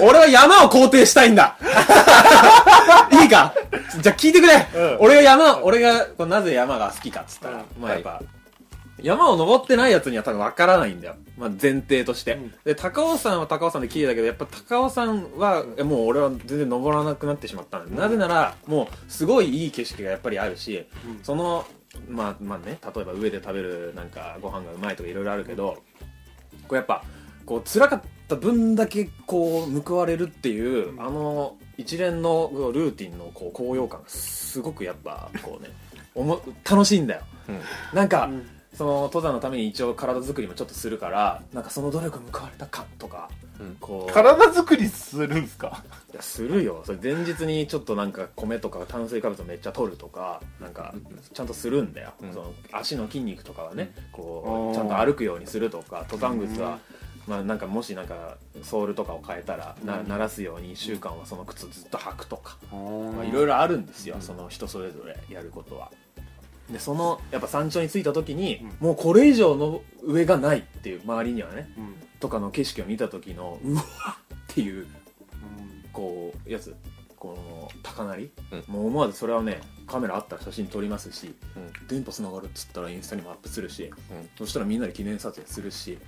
俺は山を肯定したいんだ。いいか？じゃあ聞いてくれ、うん。俺が山、俺がなぜ山が好きかっつったら、うん。まあやっぱ、山を登ってないやつには多分わからないんだよ。まあ前提として。うん。で、高尾山は高尾山で綺麗だけど、やっぱ高尾山は、えもう俺は全然登らなくなってしまったんだよなぜなら、もうすごいいい景色がやっぱりあるし、うん。その、まあまあね、例えば上で食べるなんかご飯がうまいとかいろいろあるけど、こうやっぱ、こう辛かった分だけこう報われるっていう、うん。あの一連のルーティンのこう高揚感がすごくやっぱこうね おも楽しいんだよ。うん。なんか、うん。その登山のために一応体作りもちょっとするからなんかその努力報われた感とか、うん。こう。体作りするんすか？いやするよ。それ前日にちょっとなんか米とか炭水化物をめっちゃ取るとかなんかちゃんとするんだよ、うん。その足の筋肉とかはねこうちゃんと歩くようにするとか登山靴は、まあなんかもしなんかソールとかを変えたらなうん。鳴らすように1週間はその靴ずっと履くとか、まあ、いいろいろあるんですよ、うん。その人それぞれやることは。でそのやっぱ山頂に着いた時に、うもうこれ以上の上がないっていう周りにはねうん。とかの景色を見た時のうわっっていうこうやつこの高鳴り、うん。もう思わずそれはねカメラあったら写真撮りますしうん。電波つながるっつったらインスタにもアップするしうん。そしたらみんなで記念撮影するし、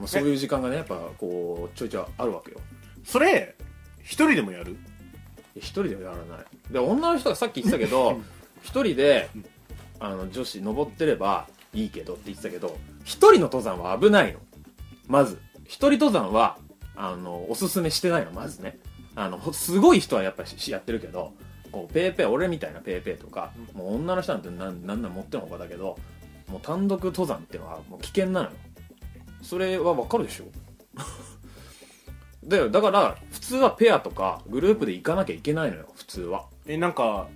まあ、そういう時間がねやっぱこうちょいちょいあるわけよ。それ一人でもやる？一人ではやらない。で女の人がさっき言ってたけど 一人であの女子登ってればいいけどって言ってたけど一人の登山は危ないの。まず一人登山はあのおすすめしてないの。まずね。あのほすごい人はやっぱりしやってるけどこうペーペー俺みたいなペーペーとか、もう女の人なんてなんなん持ってるのほかだけどもう単独登山っていうのはもう危険なのよそれはわかるでしょ？でだから普通はペアとかグループで行かなきゃいけないのよ普通は。えなんか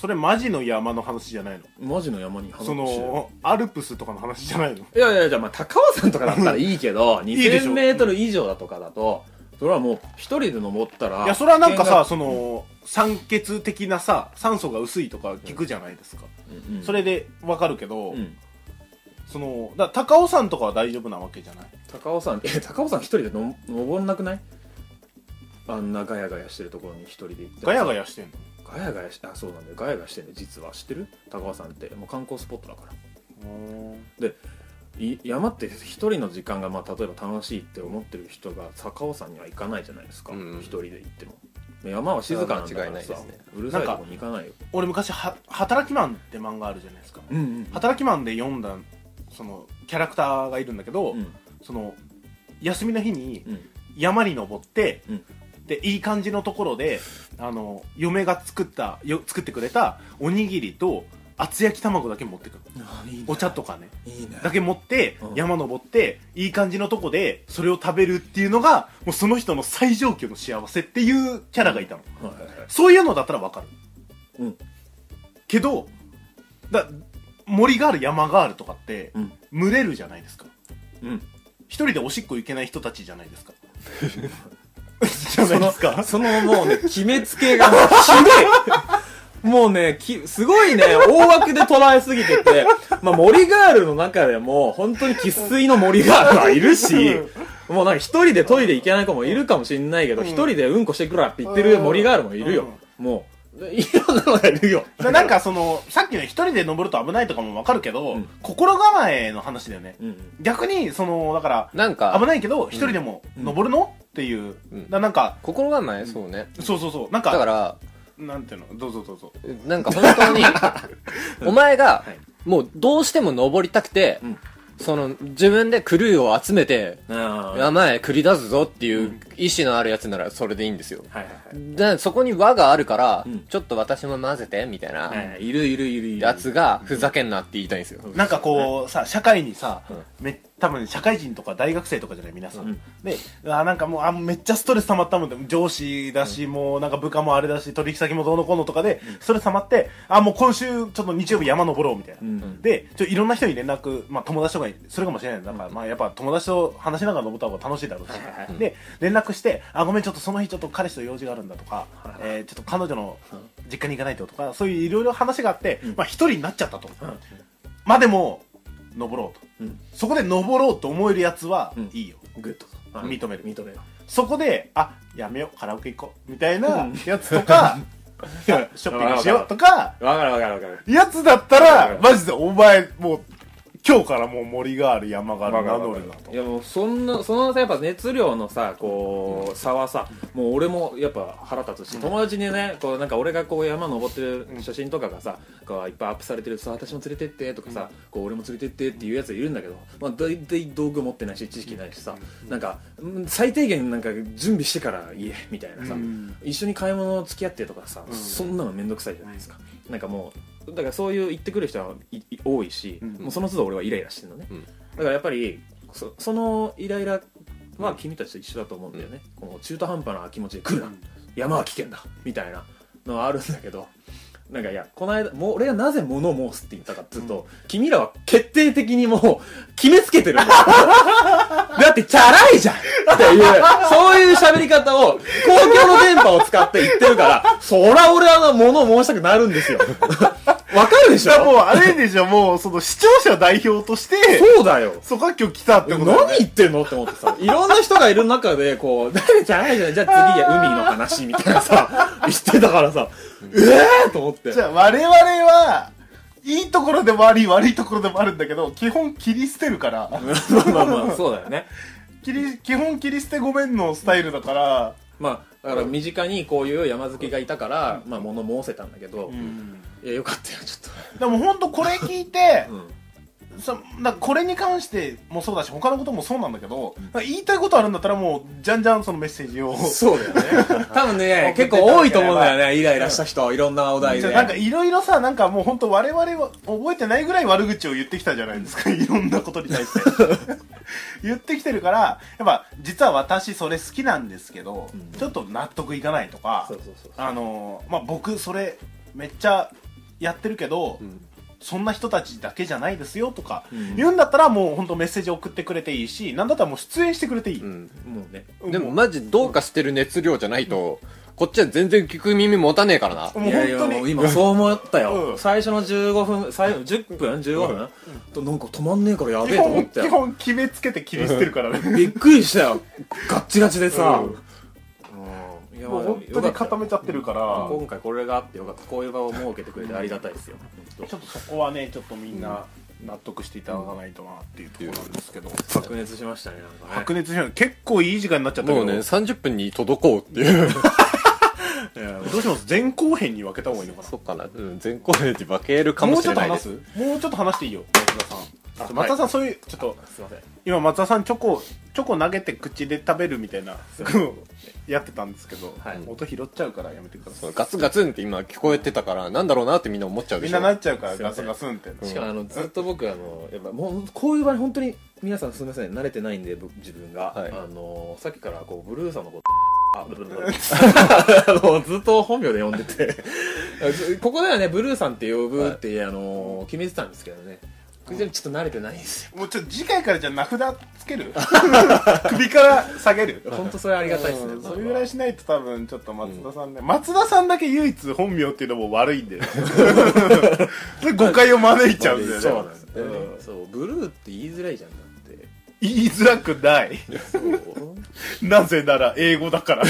それマジの山の話じゃないの？マジの山に話そのアルプスとかの話じゃないの？いやいやじゃあまあ高尾山とかだったらいいけどいいでしょ。2000メートル以上だとかだとそれはもう一人で登ったらいやそれはなんかさ危その酸欠的なさ酸素が薄いとか聞くじゃないですか、険がうん。それでわかるけど、うんそのだ高尾山とかは大丈夫なわけじゃない？高尾山え高尾山一人での登んなくない？あんなガヤガヤしてるところに一人で行ってガヤガヤしてんの？ガヤガヤしあそうなんだよ。ガヤガヤしてんの？実は知ってる？高尾山って。もう観光スポットだから。い山って一人の時間がまあ例えば楽しいって思ってる人が高尾山には行かないじゃないですか。一、うん。人で行っても。山は静かなんだからさですね。うるさいとこに行かないよ。俺昔は「働きマン」って漫画あるじゃないですか。うんうん。働きマンで読んだそのキャラクターがいるんだけど、うん。その休みの日にうん。山に登って、うん。でいい感じのところであの嫁が作ったよ作ってくれたおにぎりと厚焼き卵だけ持ってくる。あいいね。お茶とかね。いいね。だけ持ってうん。山登っていい感じのとこでそれを食べるっていうのがもうその人の最上級の幸せっていうキャラがいたの、はいはいはい。そういうのだったらわかる、うん。けどだ森がある山があるとかって、うん。群れるじゃないですか。うん。一人でおしっこ行けない人たちじゃないですか。じゃないですか。そのもうね決めつけがもうひどい。もうねきすごいね大枠で捉えすぎてて。まあ森ガールの中でも本当に生粋の森ガールはいるしもうなんか一人でトイレ行けない子もいるかもしれないけどうん。一、人でうんこしてくるわって言ってる森ガールもいるよ、もういろんなのがいるよ。だなんかそのさっきの一人で登ると危ないとかもわかるけど、うん。心構えの話だよね。うん逆にそのだからなんか危ないけど一人でも登るの、っていう、うん。だなんか心構えそうね。そうそうそう。なんかだからなんていうの？どうぞどうぞ。なんか本当に お前がはい。もうどうしても登りたくて、うんその自分でクルーを集めてあー。山へ繰り出すぞっていう意志のあるやつならそれでいいんですよ。はいはいでそこに輪があるから、うん。ちょっと私も混ぜてみたいなはいはい。いるいるいるいる。やつがふざけんなって言いたいんですよ、なんかこうさ社会にさ、うん。め多分社会人とか大学生とかじゃない皆さん、うん。であなんかもうあめっちゃストレス溜まったもんで上司だし、もうなんか部下もあれだし取引先もどうのこうのとかで、ストレス溜まってあもう今週ちょっと日曜日山登ろうみたいな、うん。でちょいろんな人に連絡、まあ、友達とかにするかもしれないだから、まあ、やっぱ友達と話しながら登った方が楽しいだろうし、はいで連絡してあごめんちょっとその日ちょっと彼氏と用事があるんだとか、はいはい。えーちょっと彼女の実家に行かないととかそういういろいろ話があって、まあ一人になっちゃったと、まあでも登ろうと、うん。そこで登ろうと思えるやつはうん。いいよ、グッドと。あ認める。認める。そこであやめよう。カラオケ行こう。みたいなやつとか あショッピングしようとかわかるわかる。わかるやつだったわからる。マジでお前もう今日からもう森ガール山ガール名乗るなと。いやもうそんなそのさやっぱ熱量のさこう差はさもう俺もやっぱ腹立つし、友達にねこうなんか俺がこう山登ってる写真とかがさ、こういっぱいアップされてるさ私も連れてってとかさ、こう俺も連れてってっていうやついるんだけど、まあ、大体道具持ってないし知識ないしさ、なんかうん最低限なんか準備してから言えみたいなさ、うん。一緒に買い物付き合ってとかさ、そんなの面倒くさいじゃないですか、なんかもうだからそういう言ってくる人は多いし、ん。もうその都度俺はイライラしてるのね、うん。だからやっぱりそそのイライラは君たちと一緒だと思うんだよね、この中途半端な気持ちで来るな、山は危険だ。みたいなのはあるんだけど なんかいやこの間もう俺がなぜ物を申すって言ったかっていうと、君らは決定的にもう決めつけてるんだよ。だってチャラいじゃんっていうそういう喋り方を公共の電波を使って言ってるからそら俺は物を申したくなるんですよ。わかるでしょ？もうあれでしょ。もうその視聴者代表としてそうだよ。そうか今日来たってことね。何言ってんの？って思ってさ、いろんな人がいる中で、こう、誰じゃないじゃん、じゃあ次は海の話みたいなさ、言ってたからさ、ええーと思って。じゃあ我々はいいところでもあり悪いところでもあるんだけど基本切り捨てるから。まあまあまあ、そうだよね。切り基本切り捨てごめんのスタイルだから。まあ、だから身近にこういう山好きがいたから、まあ物申せたんだけど、いや、よかったよ、ちょっでも本当これ聞いてと。うん。そなんかこれに関してもそうだし他のこともそうなんだけど、言いたいことあるんだったらもうじゃんじゃんそのメッセージをそうだよね。多分ね、結構多いと思うんだよね、イライラした人、いろんなお題で。なんかいろいろさなんかもう本当我々は覚えてないぐらい悪口を言ってきたじゃないですかいろんなことに対して 言ってきてるからやっぱ実は私それ好きなんですけど、うん。ちょっと納得いかないとかそうそうそう。あのまあ僕それめっちゃやってるけど、ん。そんな人たちだけじゃないですよとか、うん。言うんだったらもう本当メッセージ送ってくれていいしなんだったらもう出演してくれていい、うん。もうね。でもマジどうかしてる熱量じゃないと、こっちは全然聞く耳持たねえからな。もういやいやもう今そう思ったよ、うん。最初の15分最後10分15分、となんか止まんねえからやべ基えと思ったよ本決めつけて切り捨てるからね。びっくりしたよ。ガッチガチでさ、うん。うん。いやもう本当に固めちゃってるから、今回これがあってよかった。こういう場を設けてくれてありがたいですよ、本ちょっとそこはねちょっとみんな納得していただかないとなっていうところなんですけど、当白熱しましたねなんかね。白熱しない結構いい時間になっちゃったけど。もうね、30分に届こうっていう。いやどうします？前後編に分けた方がいいのかな？そっかな。うん、前後編に分けるかももうちょっとしれないです。話す？もうちょっと話していいよ。松田さん。松田さん、そういうちょっとすいません今松田さんチョコチョコ投げて口で食べるみたいな やってたんですけど、はい。音拾っちゃうからやめてください。ガツガツンって今聞こえてたから、なんだろうなってみんな思っちゃうでしょ。みんななっちゃうからガスすいません。ガスンって、しかもあのずっと僕あのやっぱもうこういう場に本当に皆さんすみません慣れてないんで僕自分が、はい。あのさっきからこうブルーさんのことあブルー。あのずっと本名で呼んでて。ここではねブルーさんって呼ぶって、あの決めてたんですけどね。ちょっと慣れてないんですよ。もうちょっと次回からじゃあ名札つける？首から下げる？本当それありがたいですね。うん。それぐらいしないと多分ちょっと松田さんね、松田さんだけ唯一本名っていうのも悪いんだよそれ誤解を招いちゃうんだよね。そうなんですね、うん。そうブルーって言いづらいじゃん言いづらくない。なぜなら英語だから。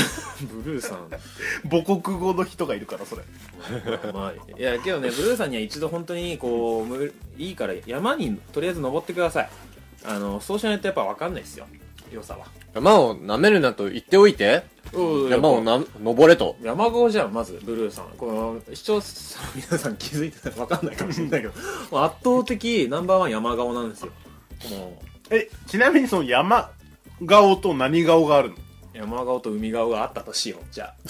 ブルーさん。母国語の人がいるからそれ。まあ、いやけどねブルーさんには一度本当にこうむいいから山にとりあえず登ってください。あのそうしないとやっぱ分かんないですよ。良さは。山を舐めるなと言っておいて、山をな登れと。山郷じゃんまずブルーさん。この視聴者の皆さん気づいてたら分かんないかもしれないけど圧倒的ナンバーワン山顔なんですよ。もえちなみにその山顔と何顔があるの？う山顔と海顔があったとしよう。じゃあ、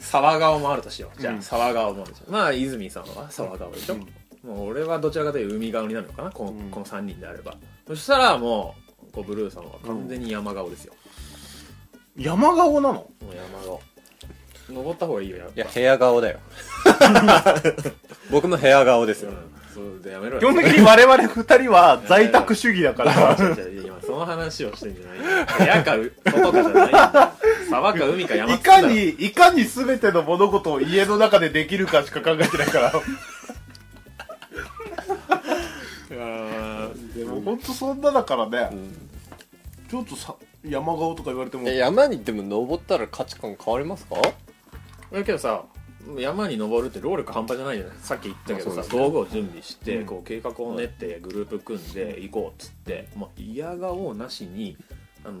沢顔もあるとしよう。じゃあ、うん。沢顔もあるじゃんまあ泉さんは沢顔でしょ、もう俺はどちらかというと海顔になるのかなこの,、うん。この3人であれば。そしたらもうこうブルーさんは完全に山顔ですよ、山顔なの？もう山顔。登った方がいいよやっぱ。いや、部屋顔だよ。僕も部屋顔ですよ。うんそうでやめろよ。基本的に我々二人は在宅主義だから。違う違う今その話をしてんじゃない。よ部屋かう外かじゃない。沢か海か山いかにいかに全ての物事を家の中でできるかしか考えてないから。でも。本当そんなだからね、ちょっとさ山顔とか言われても。え山にでも登ったら価値観変わりますか？だけどさ山に登るって労力半端じゃないじゃない。さっき言ったけどさ、ね。道具を準備して、うん。こう計画を練ってグループ組んで行こうっつって、まあ、嫌顔なしにあの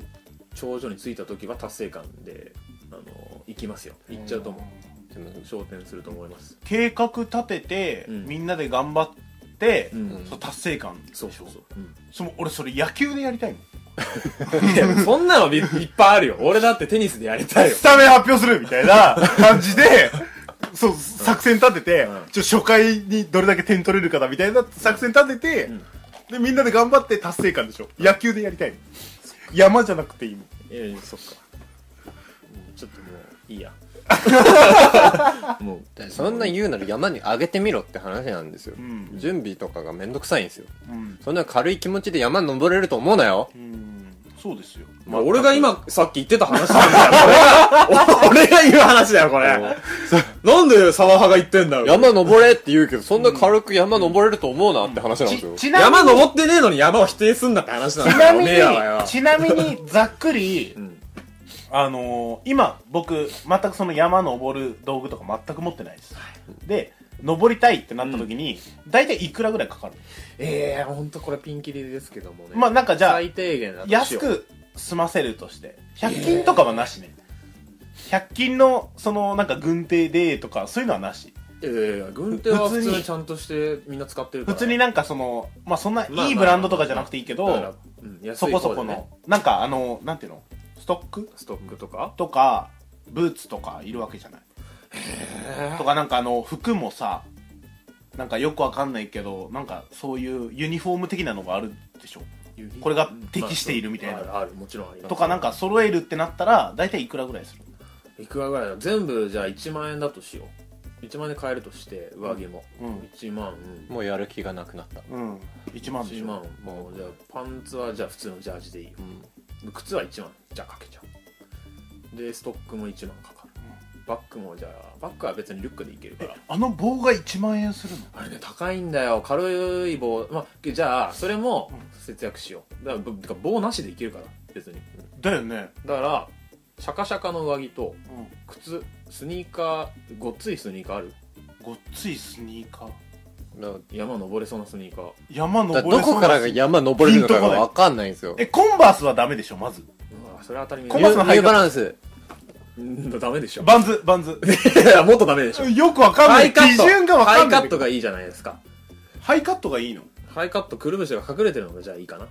頂上に着いた時は達成感であの行きますよ。行っちゃうと思う。でも昇天すると思います。計画立てて、うん。みんなで頑張って、うん。その達成感そうそうそう、うん。その俺それ野球でやりたいもん いやそんなのいいっぱいあるよ。俺だってテニスでやりたいよ。スタメン発表するみたいな感じでそう作戦立てて、うん。ちょ初回にどれだけ点取れるかだみたいな作戦立てて、うん。でみんなで頑張って達成感でしょ。野球でやりたい。の山じゃなくていいもん。いやいやそっか、うんちょっともういいや。もうそんな言うなら山に上げてみろって話なんですよ、うん。準備とかがめんどくさいんですよ。うん、そんな軽い気持ちで山登れると思うなよ。うん、そうですよまあ、俺が今さっき言ってた話なんだよ。俺が、俺が言う話だよ、これ。なんで沢派が言ってんだよ。山登れって言うけどそんな軽く山登れると思うなって話なんですよ、ちちなみに山登ってねえのに山を否定すんなって話なんだよ。ちなみにちなみにざっくりうんあのー今僕全くその山登る道具とか全く持ってないです、で登りたいってなった時に、大体いくらぐらいかかるええほんとこれピンキリですけどもね。まあなんかじゃあ最低限安。く済ませるとして100均とかはなしね、100均のそのなんか軍手でとかそういうのはなし。ええ軍手は普普通にちゃんとしてみんな使ってるから。普通になんかそのまあそんなまあいいブランドとかじゃなくていいけど、そこそこの、なんかあのなんていうの？ストック？ストックとか？とかブーツとかいるわけじゃないとかなんかあの服もさなんかよくわかんないけどなんかそういうユニフォーム的なのがあるでしょ？これが適しているみたいな。まあある、もちろんあります。とかなんか揃えるってなったら大体いくらぐらいするいくらぐらいだ全部じゃあ1万円だとしよう。1万円で買えるとして上着も、うん。1万もうやる気がなくなった。うん。1万でし1ょ万もうじゃあパンツはじゃあ普通のジャージでいい。よ靴は1万。じゃあかけちゃう。でストックも1万。かバッグもじゃあバッグは別にリュックでいけるから。あの棒が1万円するの？あれね高いんだよ。軽い棒。まあじゃあそれも節約しよう。だからぶてか棒なしでいけるから別に。だよね。だからシャカシャカの上着とうん。靴スニーカーごっついスニーカーある。ごっついスニーカー？だ山登れそうなスニーカー。山だ登れそうなどこからが山登れるのかが分かんないんですよ。えコンバースはダメでしょまず。それ当たりコンバースのニューバランスうんダメでしょ。バンズバンズ。い やもっとダメでしょ。よくわかんない。ハイカット。基準がわかんない。ハイカットがいいじゃないですか。ハイカットがいいの？ハイカットくるぶしが隠れてるのがじゃあいいかな。い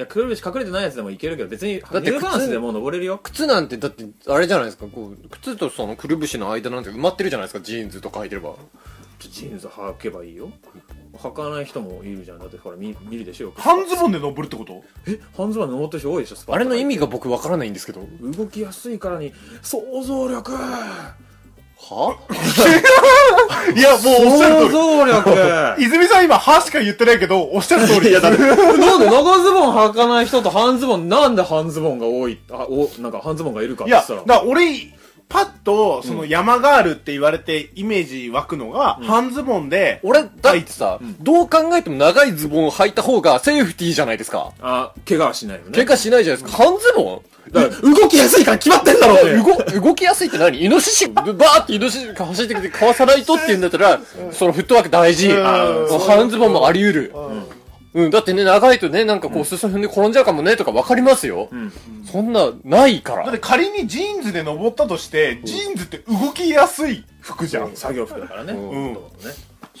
やくるぶし隠れてないやつでもいけるけど別にだってニバスでも登れるよ。靴なんてだってあれじゃないですか。こう靴とそのくるぶしの間なんて埋まってるじゃないですか。ジーンズとか履いてればジーンズ履けばいいよ。履かない人もいるじゃん。だってほら見見るでしょ半ズボンで登るってこと？え？半ズボンで登ってる人多いでしょスパあれの意味がが僕分からないんですけど。動きやすいからに想像力。は？いやもうおっしゃる通想像力。り 泉さん今「は」しか言ってないけどおっしゃる通り。いやだってなんで長ズボン履かない人と半ズボンなんで半ズボンが多い？あおなんか半ズボンがいるかっいや、て言ったら。だから俺、パッと、その山ガールって言われてイメージ湧くのが、半ズボンで、俺だってさ、どう考えても長いズボンを履いた方がセーフティーじゃないですか。あ怪我はしないよね。怪我しないじゃないですか。半ズボン？だから動きやすいから決まってんだろうね動動きやすいって何？イノシシ？バーってイノシシが走ってきてかわさないとって言うんだったら、そのフットワーク大事。半ズボンもあり得る。うん、だってね、長いとね、なんかこう、裾踏んで転んじゃうかもね、とかわかりますよ。ん。そんな、ないから。だって。仮にジーンズで登ったとして、ジーンズって動きやすい服じゃん。作業服だからね。うん。ね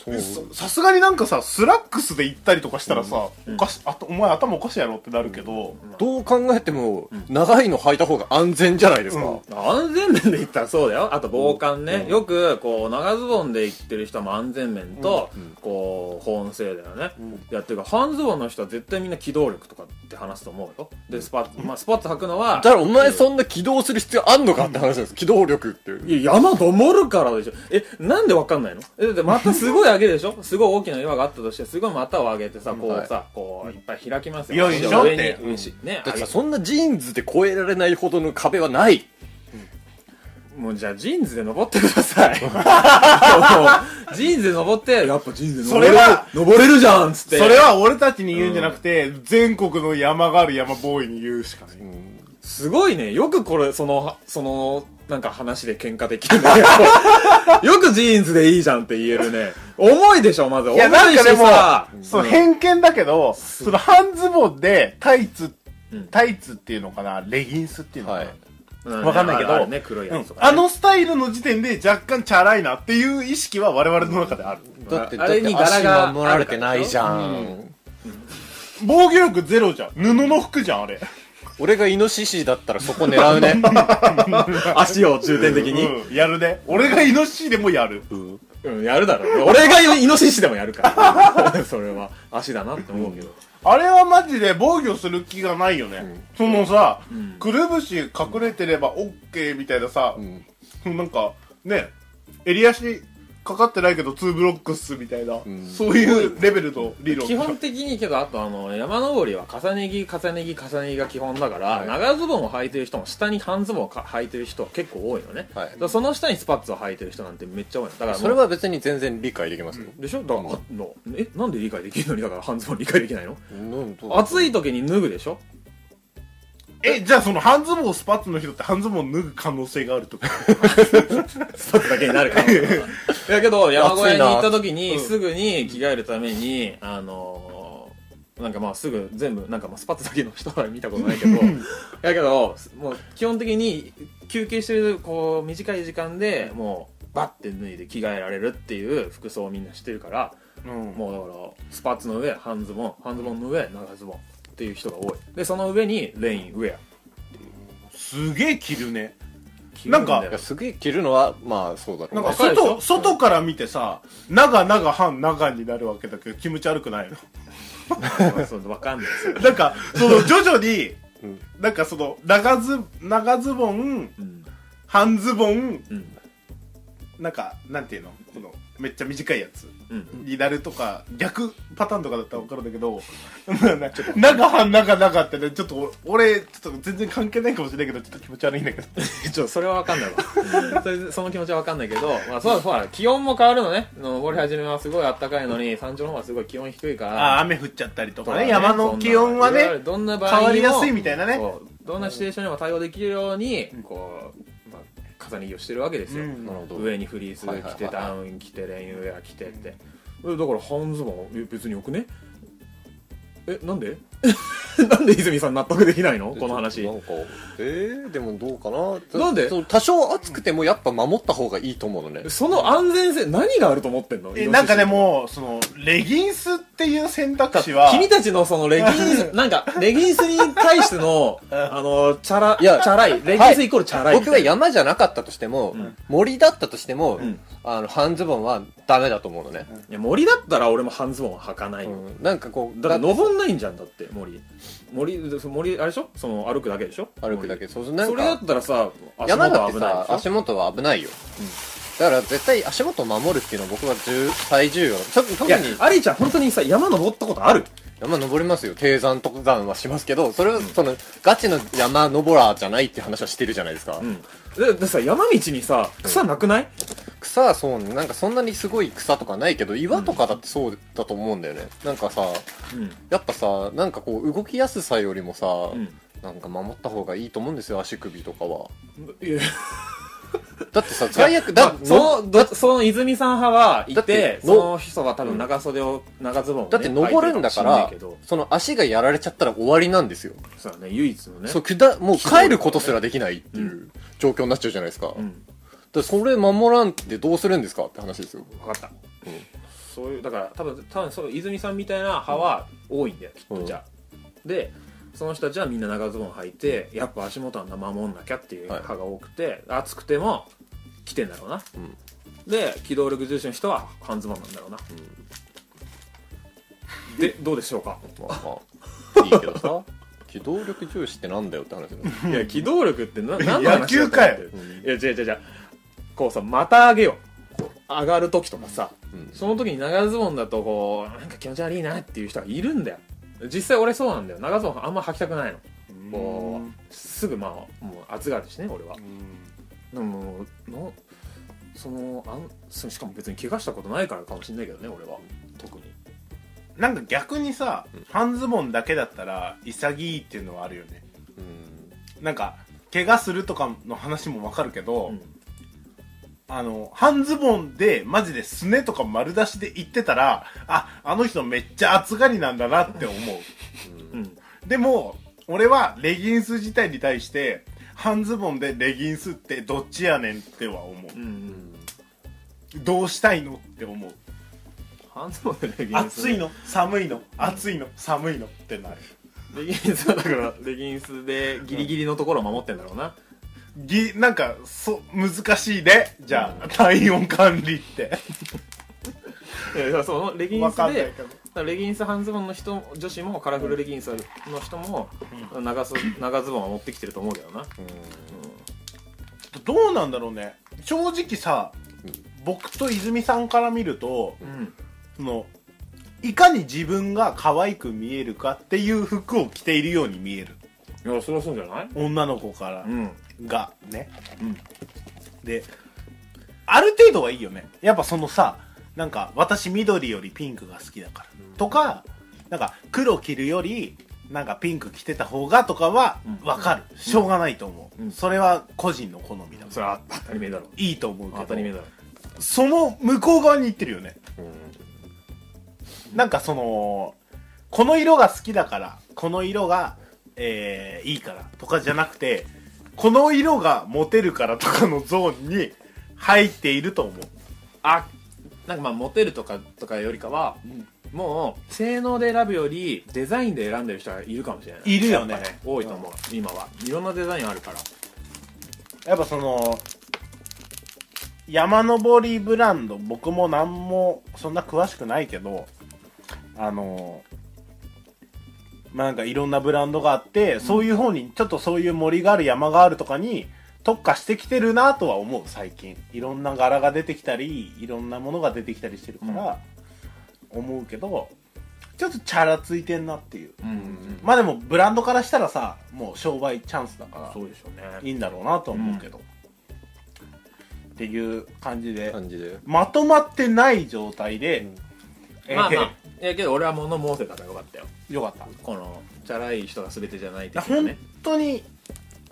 ささすがになんかさ、スラックスで行ったりとかしたらさ、おかし、あと、お前頭おかしいやろってなるけど、どう考えても、長いの履いた方が安全じゃないですか。うん。安全面で言ったらそうだよ。あと防寒ね、よくこう長ズボンで行ってる人も安全面と、こう保温性だよね、やってるから半ズボンの人は絶対みんな機動力とかって話すと思うよでスパッツ、まあ、スパッツ履くのはだからお前そんな起動する必要あんのかって話なんです。機動力っていう。いや、山登るからでしょ。え、なんでわかんないの？え、だってまたすごい上げでしょ？すごい大きな岩があったとして、すごい股を上げてさ、こうさ、こう、いっぱい開きますよ。よいしょ上に、上しね、だってさ、上そんなジーンズで越えられないほどの壁はない。げもうじゃあジーンズで登ってください。もうジーンズで登って、やっぱジーンズで登れるそれは、登れるじゃんっつって。それは俺たちに言うんじゃなくて、全国の山ガール山ボーイに言うしかない。すごいね。よくこれそのそのなんか話で喧嘩できるね。よくジーンズでいいじゃんって言えるね。重いでしょまず。重いやなんかでしさ。そう、偏見だけど、その半ズボンでタイツうん、タイツっていうのかな、レギンスっていうのかな。はい。うんわかんないけどあるあるね黒いやつとか、ねあのスタイルの時点で若干チャラいなっていう意識は我々の中である。だって、あれにだって柄が足守られてないじゃん。防御力ゼロじゃん。布の服じゃん、あれ。俺がイノシシだったらそこ狙うね。足を重点的に、うん、やるね。俺がイノシシでもやる。うん、やるだろう俺がイノシシでもやるから それは足だなって思うけど、あれはマジで防御する気がないよね。そのさ、んくるぶし隠れてれば OK みたいなさう、ん。なんか、ね、襟足かかってないけど2ブロックっすみたいな、ん。そういうレベルの理論。基本的にけどあとあの山登りは重ね着重ね着重ね着が基本だから、はい。長ズボンを履いてる人も下に半ズボンをか履いてる人は結構多いのね、はい。だからその下にスパッツを履いてる人なんてめっちゃ多い。のだからもうそれは別に全然理解できますよ。でしょ？だから、あのえなんで理解できるのにだから半ズボン理解できないの？なんと暑い時に脱ぐでしょ？え、じゃあその半ズボンスパッツの人って半ズボン脱ぐ可能性があるとか？スパッツだけになるからだけど山小屋に行った時にうん。すぐに着替えるためにあのーなんかまあすぐ全部なんかまあスパッツだけの人は見たことないけど。だけどもう基本的に休憩してるこう短い時間でもうバッて脱いで着替えられるっていう服装をみんな知ってるからうん。もうだからスパッツの上半ズボン半ズボンの上長ズボンっていう人が多い。でその上にレインウェア。すげえ着るね。着るだよ。なんいやすげえ着るのは、まあそうだろう。ねなんか外、外から見てさ、長長半長になるわけだけど気持ち悪くないの？そう分かんない。ですよなんか、その 徐々にうん、なんかその長ズ、長ズボン、うん。半ズボン、うん。なんか、なんていうの？この、めっちゃ短いやつうん。になるとか、逆パターンとかだったら分かるんだけど、長半長長ってね、ちょっと俺、ちょっと全然関係ないかもしれないけど、ちょっと気持ち悪いんだけど。ちょそれは分かんないわ。それその気持ちは分かんないけど、まあ、そうほら気温も変わるのね。登り始めはすごい暖かいのに山頂の方はすごい気温低いから。あー雨降っちゃったりととかかね、山の気温はね、どんな場合にも変わりやすいみたいなね。どんなシチュエーションにも対応できるように、こう、まあ、重ね着をしてるわけですよ、うん。上にフリース着てダウン着てレインウェア着てって、えだから半ズボンえ別によくね？えなんで？なんで泉さん納得できないの？この話。なんか、えー、でもどうかな？なんで？そう多少暑くてもやっぱ守った方がいいと思うのね。その安全性何があると思ってんの？えなんかでも、その、レギンスっていう選択肢は、君たちのそのレギンス、なんか、レギンスに対しての、あの、チャラ、いやチャラい。レギンスイコールチャラい。僕は山じゃなかったとしても、ん。森だったとしても、ん。あの、半ズボンはダメだと思うのね。いや森だったら俺も半ズボンは履かないよ。うん、なんかこう、だって登んないんじゃんだって、森。森、森、あれでしょ？その歩くだけでしょ？歩くだけ。そうなんそれだかっ、たらさ、足山だっ危ないさ、でしょ？足元は危ないよ。だから絶対足元を守るっていうのは僕は重最重要。ちょっといや特に、アリーちゃん本当にさ、山登ったことある？山登りますよ。低山特山はしますけど、それは、その、ガチの山登らーじゃないって話はしてるじゃないですか。うん。ででさ、山道にさ、草なくない？草はそうね、なんかそんなにすごい草とかないけど、岩とかだってそうだと思うんだよね。なんかさ、うん。やっぱさ、なんかこう、動きやすさよりもさ、うん。なんか守った方がいいと思うんですよ、足首とかは。だってさ、最悪、だまあ、その、どその泉さん派はいてその人は多分長袖を、長ズボンをね、だって登るんだからその足がやられちゃったら終わりなんですよ。そうだね、唯一のね。そう、くだ、もう帰ることすらできないっていう状況になっちゃうじゃないですかうん。らそれ守らんってどうするんですか？って話ですよ。分かった、そういうだから多分多分そう泉さんみたいな派は多いんだよきっと、うんじゃあ。でその人たちはみんな長ズボン履いてやっぱ足元は守んなきゃっていう派が多くて、暑くても着てんだろうな、うん。で機動力重視の人は半ズボンなんだろうな、でどうでしょうか？まあまあ、いいけどさ、機動力重視ってなんだよって話だよ。いや機動力ってな何の話だ 野球かよ。と思っていや違う違う違うこうさまた上げよう。こう上がる時とかさ、うん。その時に長ズボンだとこうなんか気持ち悪いなっていう人がいるんだよ。実際俺そうなんだよ。長ズボンあんま履きたくないの。こうすぐまあもう暑がるしね俺は。でものそのあんそしかも別に怪我したことないからかもしれないけどね俺は。特に。なんか逆にさ、半ズボンだけだったら潔いっていうのはあるよね。うん。なんか怪我するとかの話もわかるけど、うんあの半ズボンでマジですねとか丸出しで言ってたらああの人めっちゃ暑がりなんだなって思う。うん。でも俺はレギンス自体に対して半ズボンでレギンスってどっちやねんっては思う。んうん。うどうしたいのって思う。半ズボンでレギンス？暑いの？寒いの？暑いの？寒いの？ってなる。レギンスはだからレギンスでギリギリのところを守ってんだろうな、ぎなんかそ難しいね。じゃあ、体温管理って。いやそのレギンわスでレギンス半ズボンの人女子もカラフルレギンスの人も長す長ズボンは持ってきてると思うけどな、どうなんだろうね。正直さ僕と泉さんから見るとうん。そのいかに自分が可愛く見えるかっていう服を着ているように見える。いやそれはそうじゃない？女の子から。うんがね。うん。である程度はいいよね。やっぱそのさなんか私緑よりピンクが好きだから、とかなんか黒着るよりなんかピンク着てた方がとかはうん。分かる、しょうがないと思う、うん。それは個人の好みだそれは当たり前だろ。いいと思うけど。当たり前だろ。その向こう側に行ってるよね。うん。なんかそのこの色が好きだからこの色が、えーいいからとかじゃなくてこの色がモテるからとかのゾーンに入っていると思う。あなんかまあモテるとかとかよりかは、もう性能で選ぶよりデザインで選んでる人がいるかもしれない。いるよね。やっぱ多いと思う、今は。いろんなデザインあるから。やっぱその山登りブランド僕も何もそんな詳しくないけどあのまあなんかいろんなブランドがあって、そういう方にちょっとそういう森がある山があるとかに特化してきてるなとは思う最近。いろんな柄が出てきたりいろんなものが出てきたりしてるから、思うけどちょっとチャラついてんなっていう。うん、まあでもブランドからしたらさもう商売チャンスだからそうでしょうね。いいんだろうなとは思うけど、っていう感じで。まとまってない状態で、えーまあまあ。いやけど俺は物申せたからよかったよ。よかった。いこのチャラい人が全てじゃないや本的なね。当に、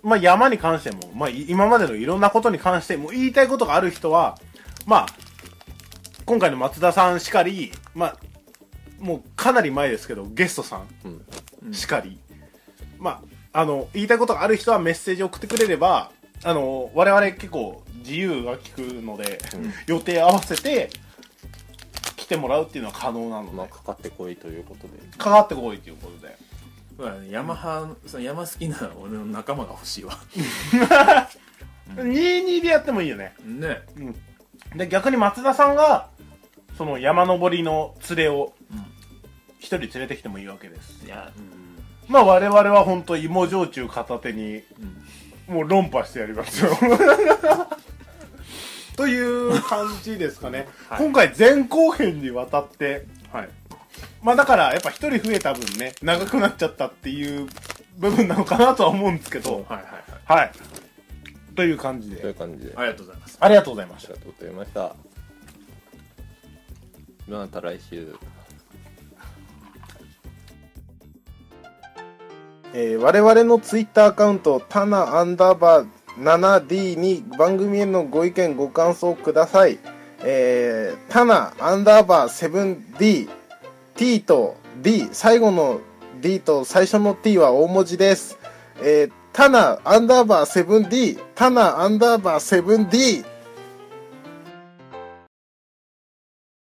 まあ、山に関しても、まあ、い今までのいろんなことに関しても言いたいことがある人はまあ今回の松田さんしかりまあもうかなり前ですけどゲストさうん。んしかり、まああの言いたいことがある人はメッセージを送ってくれればあの我々結構自由が利くので、予定合わせて来てもらうっていうのは可能なので、まあかかってこいということで。かかってこいということで。まあヤマハその山好きな俺の仲間が欲しいわ。22でやってもいいよね。ね。で逆に松田さんがその山登りの連れを一人連れてきてもいいわけです。いやまあ我々は本当芋焼酎片手にもう論破してやりますよ という感じですかね、はい。今回前後編にわたってはい。まあだからやっぱ一人増えた分ね長くなっちゃったっていう部分なのかなとは思うんですけど。はいはいはい。はい。という感じといでう感じで。ありがとうございます。ありがとうございました。ありがとうございました。また来週。えー我々のツイッターアカウント、タナアンダーバー 7D に番組へのご意見、ご感想ください。えー、タナアンダーバー 7D、T と D、最後の D と最初の T は大文字です。えー、タナアンダーバー 7D、タナアンダーバー 7D、